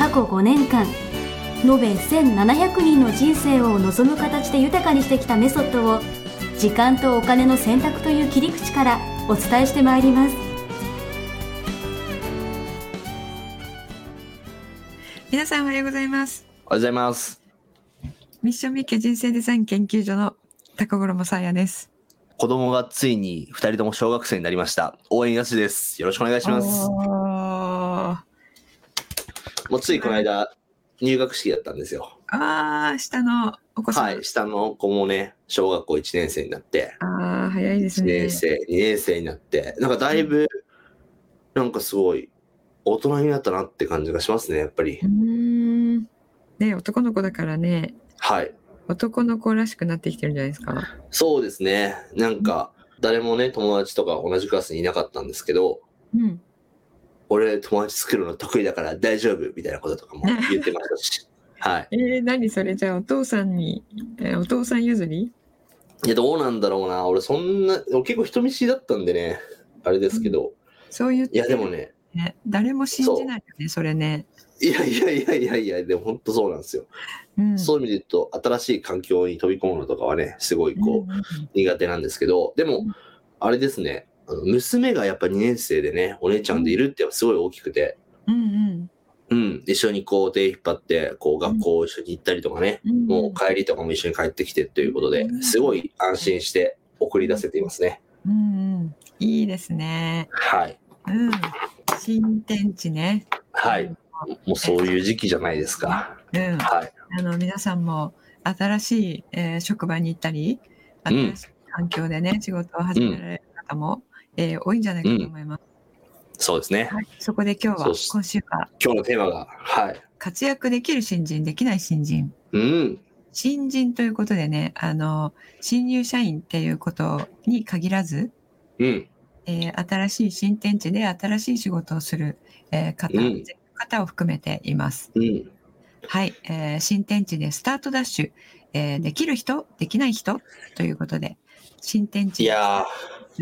過去5年間延べ1700人の人生を望む形で豊かにしてきたメソッドを時間とお金の選択という切り口からお伝えしてまいります皆さんおはようございます。おはようございます。ミッションミッケ人生デザイン研究所の高頃もさあやです。子供がついに二人とも小学生になりました。応援やすです。よろしくお願いします。もうついこの間、入学式だったんですよ。あー、下のお子さん。はい。下の子もね、小学校1年生になって、あー、早いです1ね年。生、2年生になって、なんかだいぶ、なんかすごい、大人になったなって感じがしますね、やっぱりうー。ん。ね、男の子だからね、はい。男の子らしくなってきてるんじゃないですか。そうですね。なんか、誰もね、友達とか同じクラスにいなかったんですけど、うん。俺友達作るの得意だから大丈夫みたいなこととかも言ってましたし。はい。えー、何それ？じゃあお父さんに、えーお父さん譲り？いや、どうなんだろうな。俺、そんな、結構人見知りだったんでね、あれですけど。そう言っていや、でもね、ね、誰も信じないよね、それね。いやいやいやいやいや、でも本当そうなんですよ。うん。そういう意味で言うと、新しい環境に飛び込むのとかはね、すごいこう、うんうん苦手なんですけど、でもうん、あれですね、あの娘がやっぱ2年生でね、お姉ちゃんでいるってすごい大きくて、うんうん、一緒にこう手引っ張って、こう学校一緒に行ったりとかね、うん。もう帰りとかも一緒に帰ってきてということでう、んすごい安心して送り出せていますね。うんうん。いいですね。はい。うん。新天地ね。はい。もうそういう時期じゃないですか。うん。はい。あの皆さんも新しい、えー職場に行ったり、うん新しい環境でね、仕事を始められる方も、えー多いんじゃないかと思います。そうですね。はい、そこで今日は今週は今日のテーマが、はい。活躍できる新人、できない新人。うん。新人ということでね、あの新入社員っていうことに限らず、うん。えー新しい新天地で新しい仕事をする、えー方、うん方を含めています。うん。はい、えー新天地でスタートダッシュ、えーできる人、できない人？ということで、新天地いや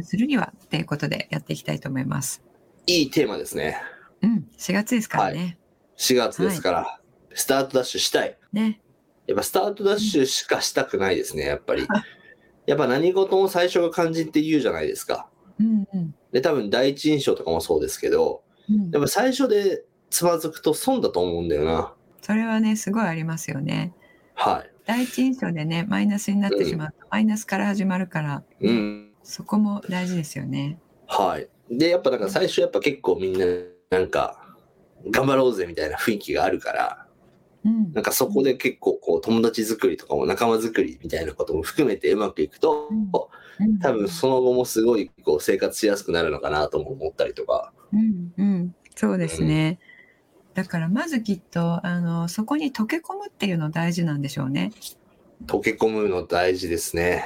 するにはっていうことでやっていきたいと思います。ー、いいテーマですね。うん、4月ですからね。4月ですから、スタートダッシュしたい。ね。やっぱスタートダッシュしかしたくないですね、やっぱり。やっぱ何事も最初が肝心って言うじゃないですか。うんうん。で、多分第一印象とかもそうですけど、うんやっぱ最初でつまずくと損だと思うんだよな。それはね、すごいありますよね。はい。第一印象でね、マイナスになってしまうと、マイナスから始まるから、うん。そこも大事ですよね。はい。で、やっぱなんか最初やっぱ結構みんな、なんか、頑張ろうぜみたいな雰囲気があるから、うんなんかそこで結構こう友達作りとかも仲間作りみたいなことも含めてうまくいくと、うん多分その後もすごいこう生活しやすくなるのかなとも思ったりとか。うんうん、そうですね。だからまずきっとあのそこに溶け込むっていうの大事なんでしょうね。溶け込むの大事ですね。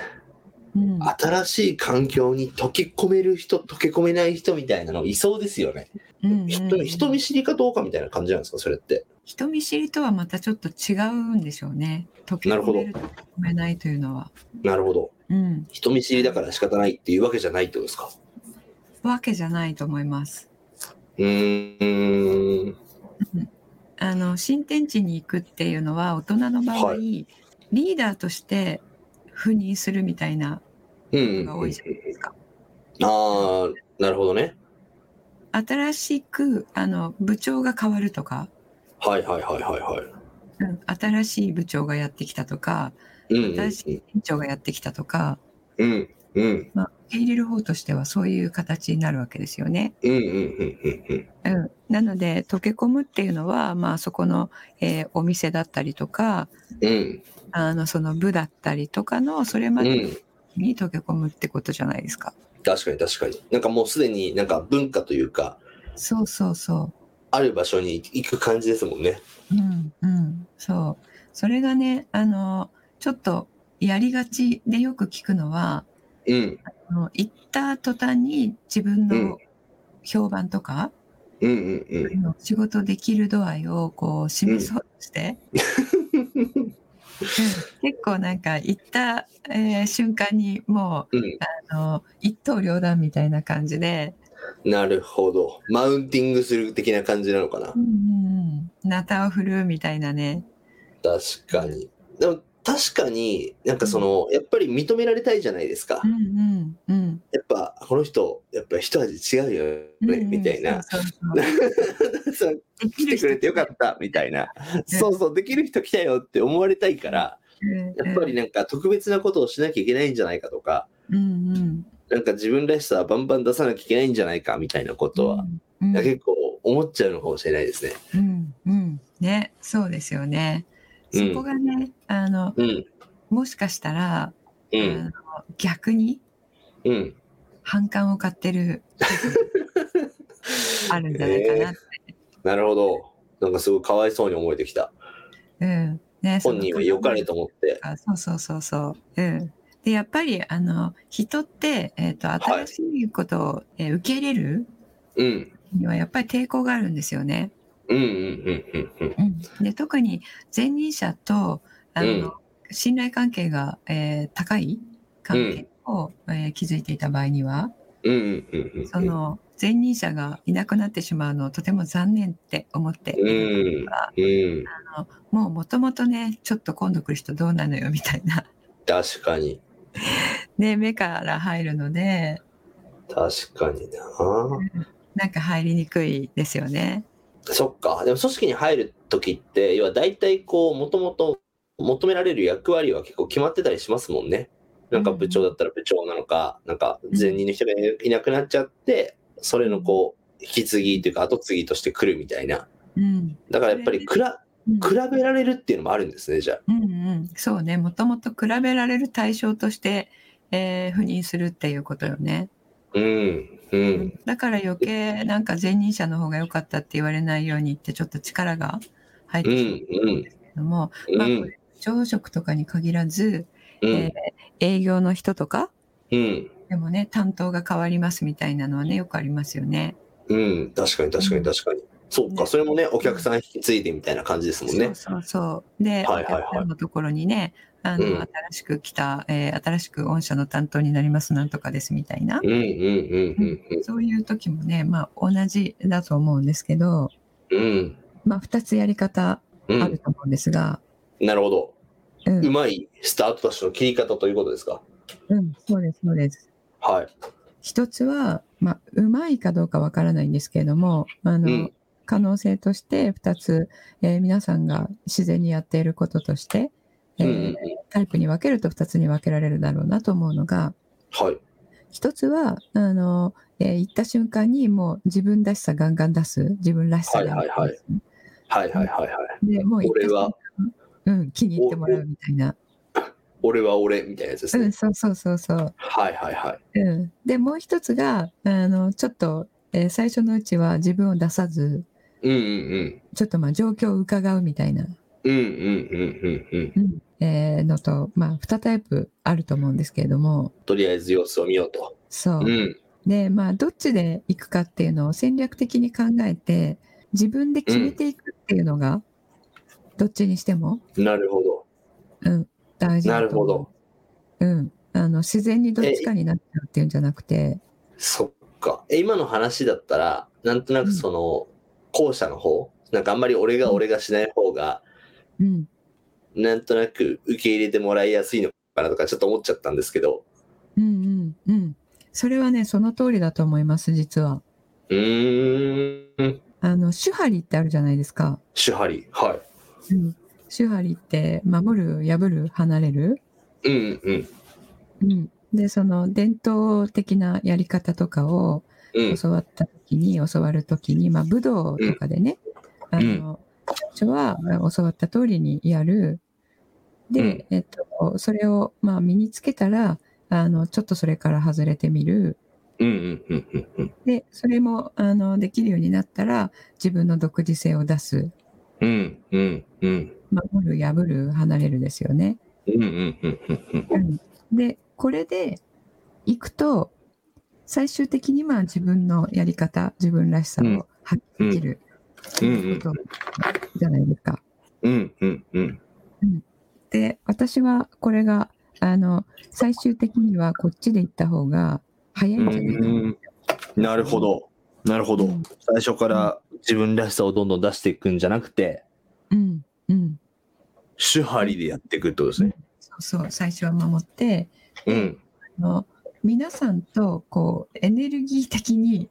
うん、新しい環境に溶け込める人、溶け込めない人みたいなのいそうですよね。うんうん人人見知りかどうかみたいな感じなんですか、それって。人見知りとはまたちょっと違うんでしょうね。溶け込めると溶け込めないというのは。なるほど。うん、人見知りだから仕方ないっていうわけじゃないってことですか？わけじゃないと思います。うーん。あの新天地に行くっていうのは大人の場合、はリーダーとして赴任するみたいなうんのが多いじゃないですか。ああ、なるほどね。新しくあの部長が変わるとか、はいはいはいはいはい。うん、新しい部長がやってきたとか、うんうん新しい店長がやってきたとか、うんうんまあ、受け入れる方としてはそういう形になるわけですよね。うんうんうんうんうんうん、なので溶け込むっていうのは、まあ、そこの、えーお店だったりとかうんあのその部だったりとかのそれまでうんに溶け込むってことじゃないですか。確かに確かに。なんかもうすでになんか文化というか、そうそうそある場所に行く感じですもんね。うんうん、そう。それがね、あの、ちょっとやりがちでよく聞くのは、うん。あの行った途端に自分うんの評判とか、うんうんうん。仕事できる度合いをこう示そうとして、うん結構なんか行った、えー瞬間にもううん。あの一刀両断みたいな感じで、なるほど。マウンティングする的な感じなのかなう。んうんうん、ナタを振るうみたいなね。確かに。でも確かになんかその、やっぱり認められたいじゃないですか。う。んうんうん。やっぱこの人、やっぱ一味違うよね、うんうん。みたいな。来てくれてよかった、みたいな。そうそう、できる人来たよって思われたいから、やっぱりなんか特別なことをしなきゃいけないんじゃないかとか、うんうん。なんか自分らしさはバンバン出さなきゃいけないんじゃないかみたいなことは、うん結構思っちゃうのかもしれないですね。うんうん。ねそうですよね。そこがね、あのうん、もしかしたら、あうん、の逆にうん。反感を買ってる あるんじゃないかなって。なるほど。なんかすごいかわいそうに思えてきた。うんね、本人は良かれと思って。あそうそうそうそう。うん。で、やっぱり、あの、人って、えっ、と、新しいことを、えー受け入れるうん。には、やっぱり抵抗があるんですよね。うんうんうんうんうん。うん。で、特に前任者と、あの、うん信頼関係が、えー高い関係を、えー築いていた場合には、うんうんうんうん。その、前任者がいなくなってしまうのをとても残念って思ってうんいるから、うん。もうもともとね、ちょっと今度来る人どうなのよみたいな、確かに。ね、目から入るので、確かにな。なんか入りにくいですよね。そっか。でも組織に入るときって、要は大体こう、もともと求められる役割は結構決まってたりしますもんね。なんか部長だったら部長なのか、なんか前任の人がいなくなっちゃって、それのこう、引き継ぎというか後継ぎとして来るみたいな。うん。だからやっぱりくらうん比べられるっていうのもあるんですね、じゃあ。うんうん。そうね。もともと比べられる対象として、えー赴任するっていうことよね。うん。うん。だから余計なんか前任者の方が良かったって言われないようにってちょっと力が入ってうんしまうんですけども、まあうん。朝食とかに限らず、うんえ。ー営業の人とかうん。でもね、担当が変わりますみたいなのはね、よくありますよね。うん。確かに確かに確かに。そっか、ねそれもね、お客さん引き継いでみたいな感じですもんね。そうそうそう。で、はいはいはいお客さんのところにね、あの、うん新しく来た、えー新しく御社の担当になりますなんとかですみたいな。うんうんうんうんそういう時もね、まあ同じだと思うんですけど、うん。うん。まあ二つやり方うん。あると思うんですが、なるほど。うん、うまいスタートダッシュの切り方ということですか？うん、そうです、そうです。はい。一つは、まあ、うまいかどうかわからないんですけれども、あの、うん可能性として二つ、えー皆さんが自然にやっていることとして、タイプに分けると二つに分けられるだろうなと思うのが、はい。一つは、あの、えー行った瞬間にもう自分らしさガンガン出す。自分らしさガンガン出す。はいはいはいはいはい。で、もう俺はうん、気に入ってもらうみたいな。俺は俺みたいなやつですね。うん、そうそうそうそう。はいはいはい。うん。で、もう一つが、あの、ちょっと、えー最初のうちは自分を出さず、うんうんうん。ちょっとまあ状況を伺うみたいな、うんうんうんうんうん。うんえーのと、まあ、二タイプあると思うんですけれども、とりあえず様子を見ようと。そうう。ん。で、まあ、どっちで行くかっていうのを戦略的に考えて、自分で決めていくっていうのが、どっちにしても、なるほど。うん、大事。なるほど。うん。あの、自然にどっちかになっちゃうっていうんじゃなくて、そっか。え、今の話だったら、なんとなくその、後者の方、なんかあんまり俺が俺がしない方が、うん。なんとなく受け入れてもらいやすいのかなとかちょっと思っちゃったんですけど。うんうんうん。それはね、その通りだと思います、実は。うーん。あの、手張りってあるじゃないですか。手張り。はうん。手張りって、守る、破る、離れる。い。うんうん。うん。で、その伝統的なやり方とかをうん。教わった時に、教わる時に、まあ、武道とかでね、んあの、最初は教わった通りにやる。で、うんえっと、それを、まあ、身につけたら、あの、ちょっとそれから外れてみる。でそれもあのできるようになったら自分の独自性を出すうんうんうん。守る破る離れるですよね。うんうんうんうんうん。でこれでいくと最終的には自分のやり方自分らしさを発揮できるうことじゃないですか。うんうんうん。で私はこれがあの最終的にはこっちで行った方が早いんじゃないかな。うんなるほど。なるほど。うん最初から自分らしさをどんどん出していくんじゃなくて、うんうん、主張りでやっていくってことですね。そうそう最初は守ってうん。あの皆さんとこうエネルギー的に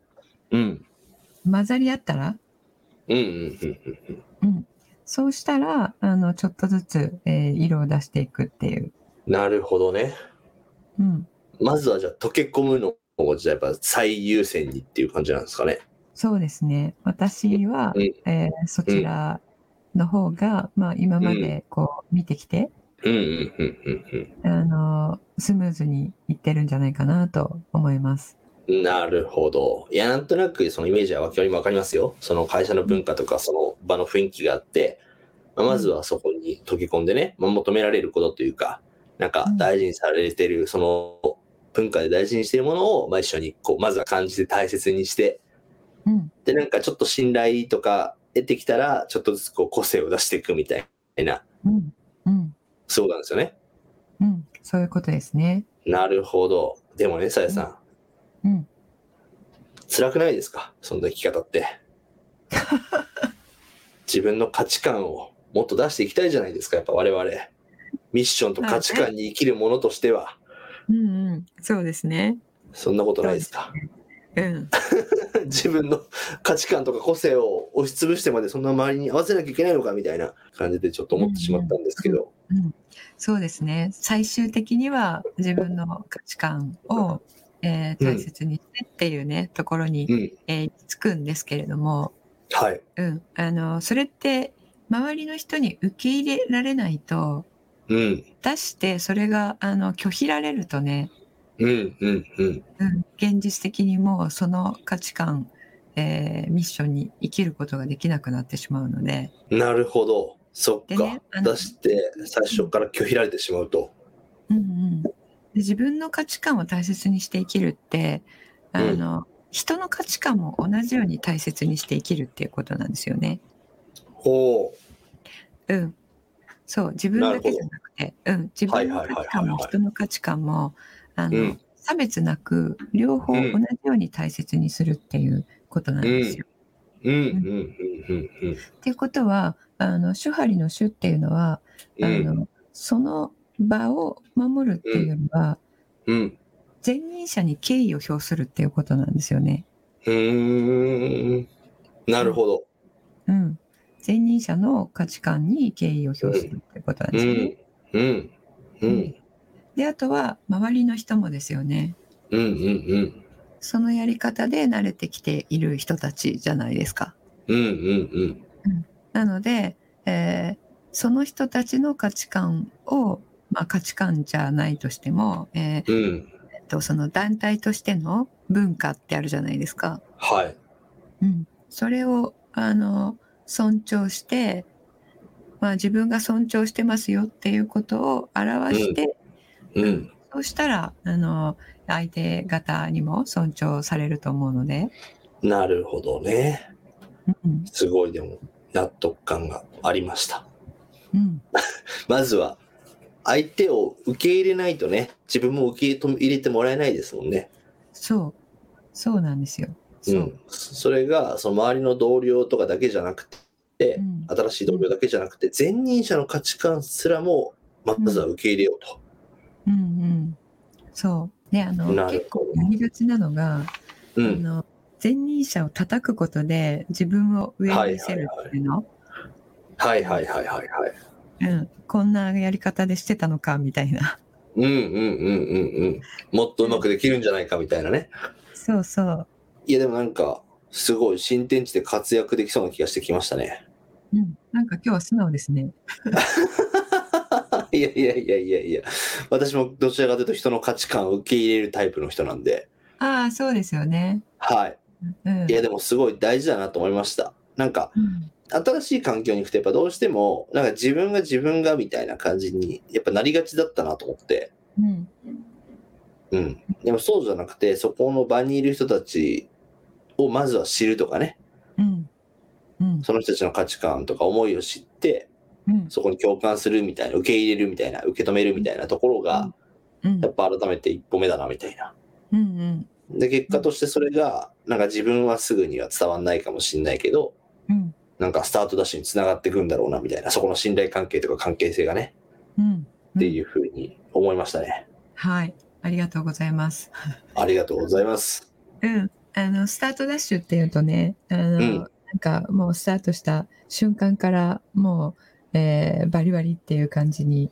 うん。混ざり合ったらうんうんうんうんそうしたらあのちょっとずつ、えー色を出していくっていう。うん。なるほどね。うんまずはじゃあ溶け込むのをじゃあやっぱ最優先にっていう感じなんですかね。そうですね。私は、うんえーそちらの方が、まあ、今までこう見てきて、うんうんうんうんあのスムーズにいってるんじゃないかなと思います。うん。なるほど。いや、なんとなくそのイメージはわかりますよ。その会社の文化とかその場の雰囲気があって、まあ、まずはそこに溶け込んでね、まあ、求められることというか、なんかうん大事にされてる、その文化で大事にしているものを、まあ、一緒にこう、まずは感じて大切にして、うん、で、なんかちょっと信頼とか得てきたら、ちょっとずつこう個性を出していくみたいな、うん、うん、そうなんですよね。うん、そういうことですね。なるほど。でもね、さやさん、うん、辛くないですか？そんな生き方って。自分の価値観をもっと出していきたいじゃないですか、やっぱ我々。ミッションと価値観に生きるものとしては。うん、うん、そうですね。そんなことないですか？うん、自分の価値観とか個性を押しつぶしてまでそんな周りに合わせなきゃいけないのかみたいな感じでちょっと思ってしまったんですけど。うん、そうですね。最終的には自分の価値観を、えー大切にしてっていうね、ところに、うん。えーつくんですけれども、はい。うん、あのそれって周りの人に受け入れられないとうん。出してそれがあの拒否られるとね、うん。うん。うん。うん、現実的にもうその価値観、えーミッションに生きることができなくなってしまうので、なるほど。そっか。でね出して最初から拒否られてしまうと。うんうん、で自分の価値観を大切にして生きるってあの、人の価値観も同じように大切にして生きるっていうことなんですよね。ほうん、そう自分だけじゃなくて、うん、自分の価値観も人の価値観もあの、うん差別なく両方同じように大切にするっていうことなんですよ。う。うん。うん。うん。うん。っていうことはあの主張の主っていうのは、うん。あのその場を守るっていうよりは、うん。前任者に敬意を表するっていうことなんですよね。うーん。なるほど。うん、前任者の価値観に敬意を表するっていうことなんうですよね。ん。うん。うん。であとは周りの人もですよね。うん。うん。そのやり方で慣れてきている人たちじゃないですか。うん。うん。なので、えーその人たちの価値観を、まあ、価値観じゃないとしても、えーうん。えっと、その団体としての文化ってあるじゃないですか。はい。うん、それをあの尊重して、まあ、自分が尊重してますよっていうことを表して、うん。そうしたらあの相手方にも尊重されると思うので、なるほどね。うんすごいでも納得感がありました。うん、まずは相手を受け入れないとね、自分も受け入れてもらえないですもんね。そうそうなんですよ。そううん。それがその周りの同僚とかだけじゃなくて、うん新しい同僚だけじゃなくて、前任者の価値観すらもまずは受け入れようと。うんうん、そうであの結構やりがちなのが、うん。あの前任者を叩くことで自分を上に見せるっていうの、はいはいはいはいはい。うん、こんなやり方でしてたのかみたいなうんうんうんうんうん。もっとうまくできるんじゃないかみたいなね。そうそう、いやでもなんか、すごい新天地で活躍できそうな気がしてきましたね。うん、なんか今日は素直ですね。いやいやいやいやいや。私もどちらかというと人の価値観を受け入れるタイプの人なんで。ああ、そうですよね。はい。うん。いや、でもすごい大事だなと思いました。なんか、うん新しい環境に行くとやっぱどうしても、なんか自分が自分がみたいな感じにやっぱなりがちだったなと思って。うん。うん。でもそうじゃなくて、そこの場にいる人たちをまずは知るとかね、うん。うん。その人たちの価値観とか思いを知って、うん。そこに共感するみたいな、受け入れるみたいな、受け止めるみたいなところが、うんやっぱ改めて一歩目だなみたいな。うん。うん。で、結果としてそれが、なんか自分はすぐには伝わんないかもしれないけど、うん。なんかスタートダッシュにつながっていくんだろうなみたいな、そこの信頼関係とか関係性がね、うん。っていうふうに思いましたね。はい。ありがとうございます。ありがとうございます。うん。あの、スタートダッシュっていうとね、あの、うんなんかもうスタートした瞬間からもう、えーバリバリっていう感じに、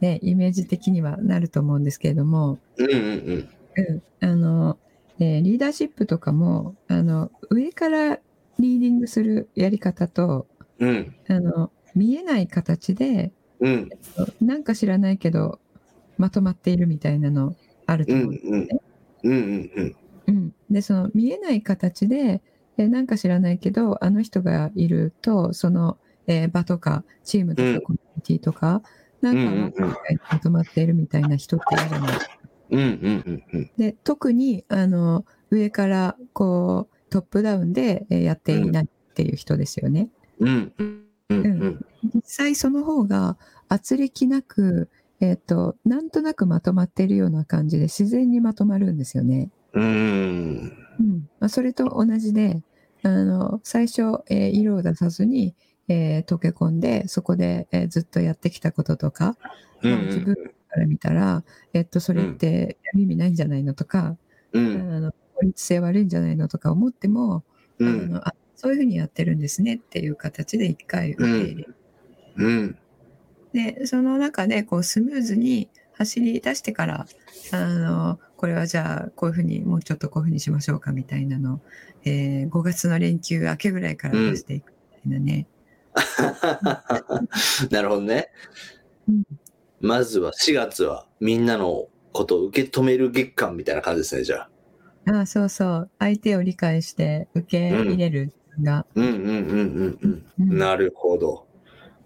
ね、イメージ的にはなると思うんですけれども、うんうんうん。うん。あの、えーリーダーシップとかも、あの、上からリーディングするやり方と、うん。あの、見えない形で、うん。なんか知らないけど、まとまっているみたいなのあるとうん思う。うん。うんうんうん。うん、でその見えない形で、えーなんか知らないけどあの人がいるとその、えー場とかチームとうんかコミュニティとか、なんかうんうんうんまとまっているみたいな人っているじゃない？うんうんうんうん。で特にあの上からこうトップダウンでえーやっていないっていう人ですよね。うんうんうん。実際その方が圧力なく、えっ、と、なんとなくまとまっているような感じで自然にまとまるんですよね。うん。うんまあ、それと同じで、あの、最初、えー色を出さずに、えー溶け込んで、そこで、えーずっとやってきたこととか、うんまあ自分から見たら、えっと、それって意味ないんじゃないのとか、うあんの効率性悪いんじゃないのとか思っても、あうんのあそういうふうにやってるんですねっていう形で一回受け入れる。うんで、その中でこうスムーズに走り出してから、あの、これはじゃあこういうふうにもうちょっとこういうふうにしましょうかみたいなのを、えー5月の連休明けぐらいから出していくみたいなね。なるほどね。うんまずは4月はみんなのことを受け止める月間みたいな感じですね、じゃあ。ああ、そうそう。相手を理解して受け入れるが。うんうんうんうんううんん。なるほど。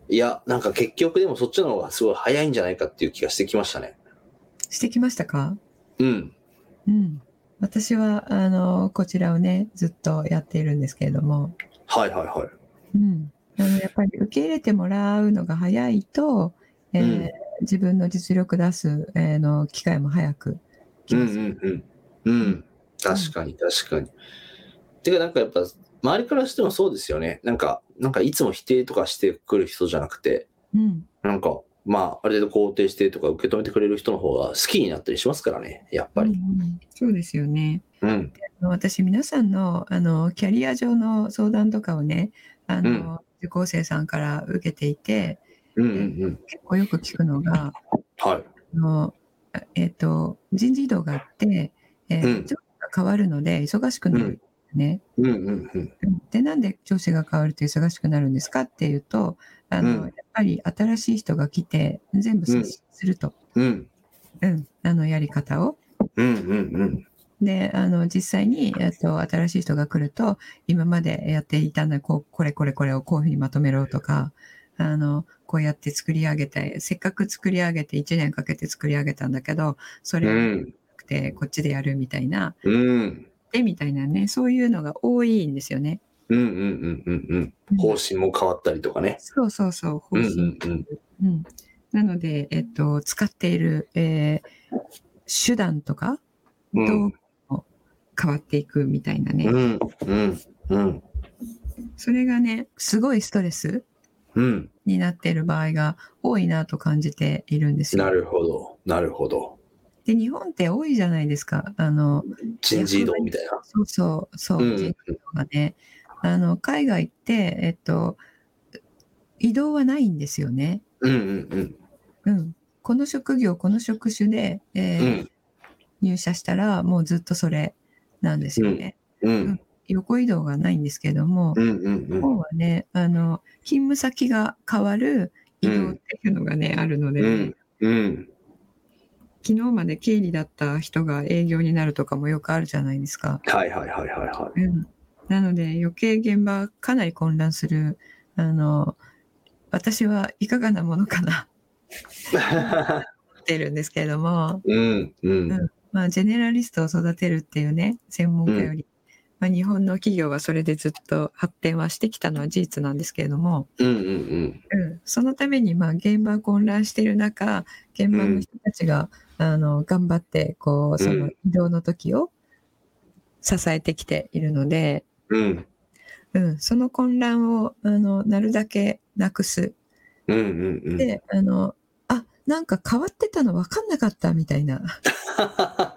いや、なんか結局でもそっちの方がすごい早いんじゃないかっていう気がしてきましたね。してきましたか？うん。うん。私は、あの、こちらをね、ずっとやっているんですけれども、はいはいはい。うん。あのやっぱり受け入れてもらうのが早いと、えーうん自分の実力出す、えーの機会も早く来うんます。うんうん。うん。確かに確かに。てかなんかやっぱ周りからしてもそうですよね。なんか、なんかいつも否定とかしてくる人じゃなくて、うん。なんか、まあ、ある程度肯定してとか受け止めてくれる人の方が好きになったりしますからね、やっぱり。うんうんそうですよね。うん。私、皆さんの、あの、キャリア上の相談とかをね、あの、うん受講生さんから受けていて、うんうんうん。結構よく聞くのが、はい。あのえっ、と、人事異動があって、えーうん変わるので忙しくなるね。うんうんうん。うんで、なんで上司が変わると忙しくなるんですかっていうと、あの、うんやっぱり新しい人が来て、全部刷新すると、うん。うん、あのやり方を。うんうんうん。で、あの、実際に、えっと、新しい人が来ると、今までやっていたのは、こう、これこれこれをこういうふうにまとめろとか、あの、こうやって作り上げて、せっかく作り上げて1年かけて作り上げたんだけど、それをて、こっちでやるみたいな、うん。で、みたいなね、そういうのが多いんですよね。うんうんうんうんうん。方針も変わったりとかね。そうそうそう、方うん針。うんうん。うんなので、えっと、使っている、えー手段とか、うん道具も変わっていくみたいなね。うんうんうんそれがね、すごいストレスうん。になっている場合が多いなと感じているんですよ。なるほど。なるほど。で、日本って多いじゃないですか。あの、人事異動みたいな。そうそう、そう、うん人事異動がね。あの、海外って、えっと、移動はないんですよね。うんうんうん。この職業、この職種で、えーうん。うん入社したら、もうずっとそれなんですよね。うん横移動がないんですけども、うんうん日本はね、あの、勤務先が変わる移動っていうのがね、あるのでね、うんうん昨日まで経理だった人が営業になるとかもよくあるじゃないですか。はいはいはいはいはうん、なので余計現場かなり混乱する。あの、私はいかがなものかな ってるんですけれども、い。うんうん。まあ、ジェネラリストを育てるっていうね、専門家より、まあ、日本の企業はそれでずっと発展はしてきたのは事実なんですけれども、うんうんうん。うん、そのために、まあ、現場混乱している中、現場の人たちが、あの、頑張って、こう、その移動の時を支えてきているので、うんうん、その混乱を、あの、なるだけなくす。うんうんうん。で、あの、あ、なんか変わってたの分かんなかったみたいな。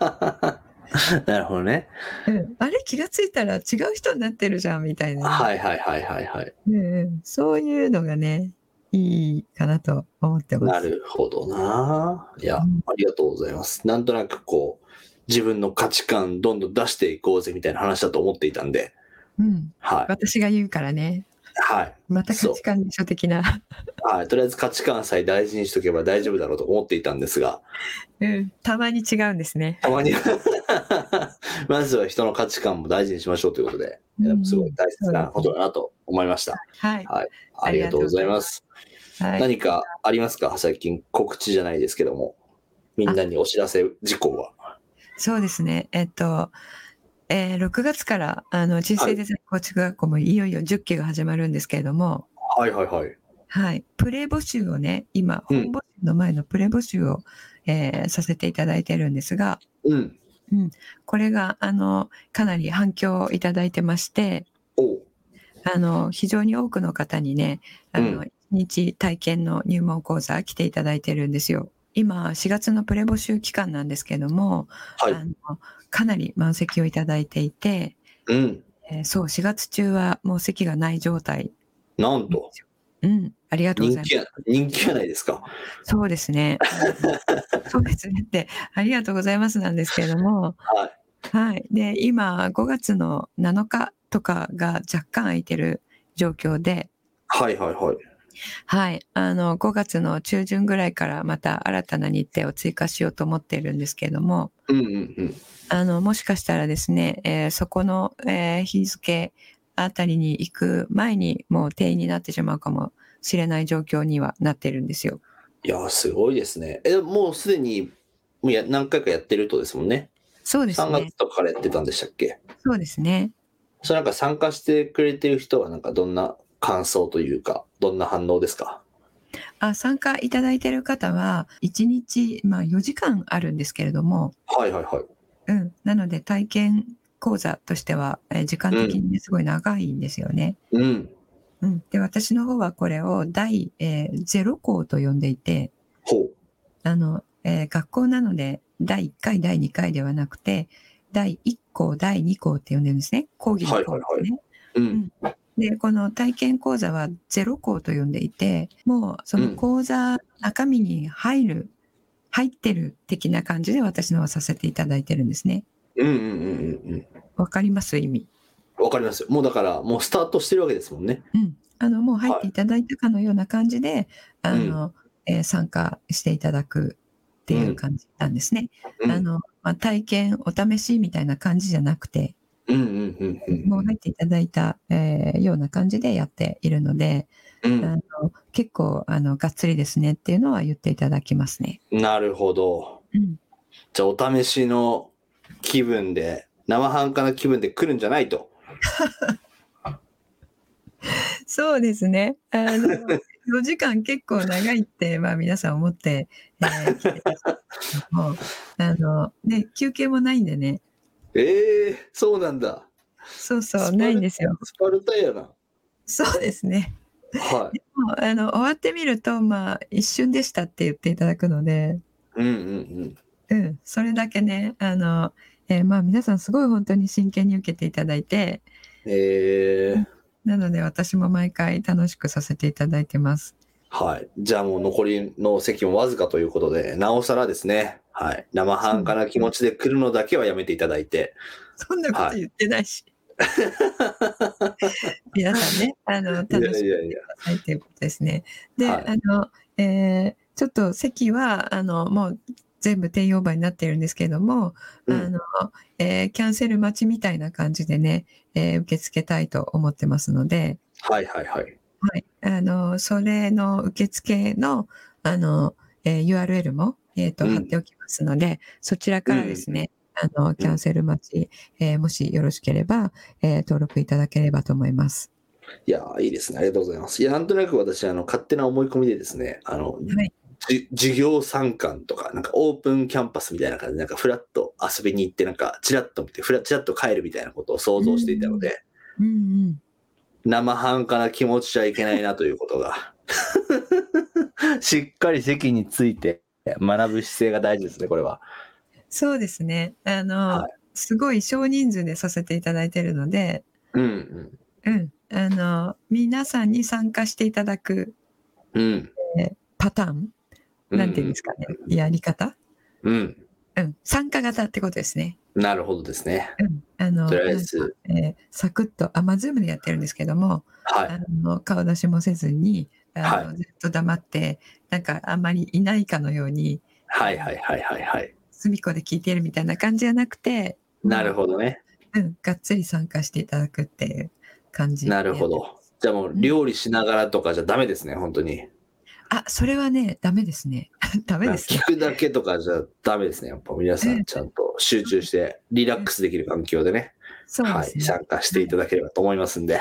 なるほどね。うん、あれ気がついたら違う人になってるじゃんみたいな。はいはいはいはいはい。うんうん、そういうのがね、いいかなと思ってます。なるほどな。いや、うんありがとうございます。なんとなくこう、自分の価値観どんどん出していこうぜみたいな話だと思っていたんで、うん、はい。私が言うからね、はい。また価値観でしょ的な。はい。とりあえず価値観さえ大事にしとけば大丈夫だろうと思っていたんですが、うん、たまに違うんですね。たまに、まずは人の価値観も大事にしましょうということで、いやすごい大切なことだなと思いました。はい。はい。ありがとうございます。はい、何かありますか？最近告知じゃないですけども。みんなにお知らせ事項は。そうですね。えっと、えー6月から、あの、人生デザイン構築学校もいよいよ10期が始まるんですけれども、はいはいはい。はい。プレ募集をね、今、うん本募集の前のプレ募集を、えーさせていただいてるんですが、うん。これが、あの、かなり反響をいただいてまして、あの、非常に多くの方にね、あの、う一日体験の入門講座来ていただいてるんですよ。今、4月のプレ募集期間なんですけども、はい。あのかなり満席をいただいていて、うん。えーそう、4月中はもう席がない状態。なんと、うん、ありがとうございます。人気や、人気やないですか。そうですね。そうですねって、ありがとうございますなんですけれども、はい。はい。で、今、5月の7日とかが若干空いてる状況で、はいはいはい。はい。あの、5月の中旬ぐらいからまた新たな日程を追加しようと思っているんですけれども、うんうんうん。あの、もしかしたらですね、えーそこの、えー日付あたりに行く前にもう定員になってしまうかもしれない状況にはなってるんですよ。いや、すごいですね。え、もうすでに、もうや何回かやってるとですもんね。3そうですね月。とかからやってたんでしたっけ？そうですね。それなんか参加してくれてる人はなんかどんな感想というか、どんな反応ですか？あ参加いただいている方は、1日、まあ4時間あるんですけれども、はいはいはい。うん。なので体験講座としては、えー時間的にねすごい長いんですよね。うん。うん。で、私の方はこれを第、えー、0校と呼んでいて。あの、えー学校なので、第1回、第2回ではなくて、第1校、第2校って呼んでるんですね。講義の校ですね。うん。で、この体験講座はゼロ校と呼んでいて、もうその講座中身に入る、入ってる的な感じで私のはさせていただいてるんですね。うんうんうんうんうん。わかります意味。わかりますよ。もうだから、もうスタートしてるわけですもんね。うん。あの、もう入っていただいたかのような感じで、あの、えー参加していただくっていう感じなんですね。うん。あの、まあ、体験お試しみたいな感じじゃなくて、うんうんうんうん。もう入っていただいた、えーような感じでやっているので、うんあの結構あのがっつりですねっていうのは言っていただきますね。なるほど。うん、じゃあ、お試しの気分で、生半可な気分で来るんじゃないと。そうですね。あの 4時間結構長いって、まあ、皆さん思って、えー、来ても あのね、休憩もないんでね。ええそうなんだ。そうそう、ないんですよ。スパルタやな。そうですね。はい。もうあの終わってみると、まあ、一瞬でしたって言っていただくので、うんうんうん、それだけね、あの、えーまあ、皆さんすごい本当に真剣に受けていただいて、うん。ええなので私も毎回楽しくさせていただいてます。はい。じゃあもう残りの席もわずかということで、なおさらですね。はい。生半可な気持ちで来るのだけはやめていただいて。そんなこと言ってないし。皆さんね、あの、楽し。くはいということですね。で、はいあの、えーちょっと席は、あの、もう全部定員オーバーになっているんですけれども、うんあの、えーキャンセル待ちみたいな感じでね、えー受け付けたいと思ってますので、はいはいはい。はい。あの、それの受付の、あの、えー URL も、えっ、と、うん貼っておきますので、そちらからですね、あの、キャンセル待ち、えーもしよろしければ、えー登録いただければと思います。いやー、いいですね。ありがとうございます。いや、なんとなく私、あの、勝手な思い込みでですね、あの、はい。じ授業参観とか、なんかオープンキャンパスみたいな感じで、なんかフラッと遊びに行って、なんかチラッと見て、フラチラッと帰るみたいなことを想像していたので、うんうん。生半可な気持ちじゃいけないなということが。しっかり席について学ぶ姿勢が大事ですね、これは。そうですね。あの、はすごい少人数でさせていただいているので、うん、うん。あの、皆さんに参加していただくうん。うん。パターン、なんていうんですかね、やり方？うん。うん。参加型ってことですね。なるほどですね。うん。あの、とりあえず、えーサクッと、あ、まあ、ズームでやってるんですけども、はい。あの顔出しもせずに、あのはいずっと黙って、なんかあんまりいないかのように、はいはいはいはいはい。隅っこで聞いてるみたいな感じじゃなくて、なるほどね。うん、がっつり参加していただくっていう感じ。なるほ。ど。じゃあもう料理しながらとかじゃダメですね、本当に。あ、それはね、ダメですね。ダメですね聞。くだけとかじゃダメですね。やっぱ皆さうんんちゃんと集中してリラックスできる環境でね、ですね。参加していただければと思いますんで、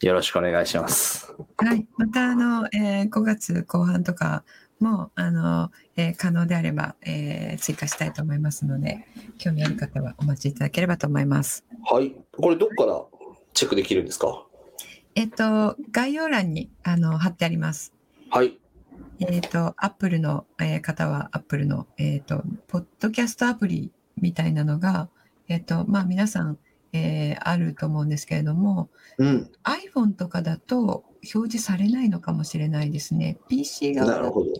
よろしくお願いします。はい。はい。また、あの、えー5月後半とかも、あの、えー可能であれば、えー追加したいと思いますので、興味ある方はお待ちいただければと思います。はい。これどっからチェックできるんですか？えっ、と、概要欄に、あの、貼ってあります。はい。えっ、と、アップルの、えー方はアップルの、えっ、と、ポッドキャストアプリみたいなのが、えっ、と、まあ皆さん、えーあると思うんですけれども、うん。iPhone とかだと表示されないのかもしれないですね。PC 側だとなるほど。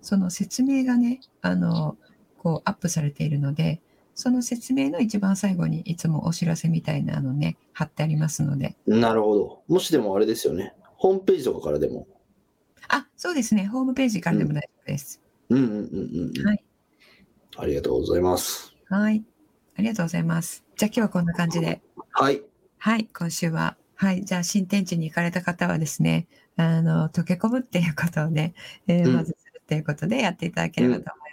その説明がね、あの、こうアップされているので、その説明の一番最後にいつもお知らせみたいなのね、貼ってありますので。なるほど。もしでもあれですよね。ホームページとかからでも。あ、そうですね。ホームページからでも大丈夫です。うんうんうんうんうん。はい。ありがとうございます。はい。ありがとうございます。じゃあ今日はこんな感じで。はい。はい、今週は。はい、じゃあ新天地に行かれた方はですね、あの、溶け込むっていうことをね、えーうんまずするっていうことでやっていただければと思います。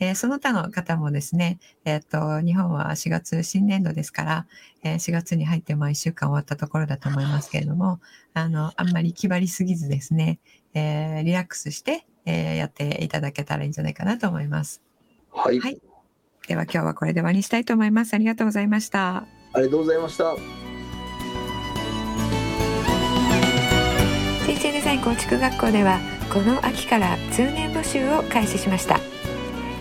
えーその他の方もですね、えっ、と、日本は4月新年度ですから、えー4月に入っても1週間終わったところだと思いますけれども、あの、あんまり気張りすぎずですね、えーリラックスして、えーやっていただけたらいいんじゃないかなと思います。はい。はいでは今日はこれで終わりにしたいと思います。ありがとうございました。ありがとうございました。人生デザイン構築学校ではこの秋から通年募集を開始しました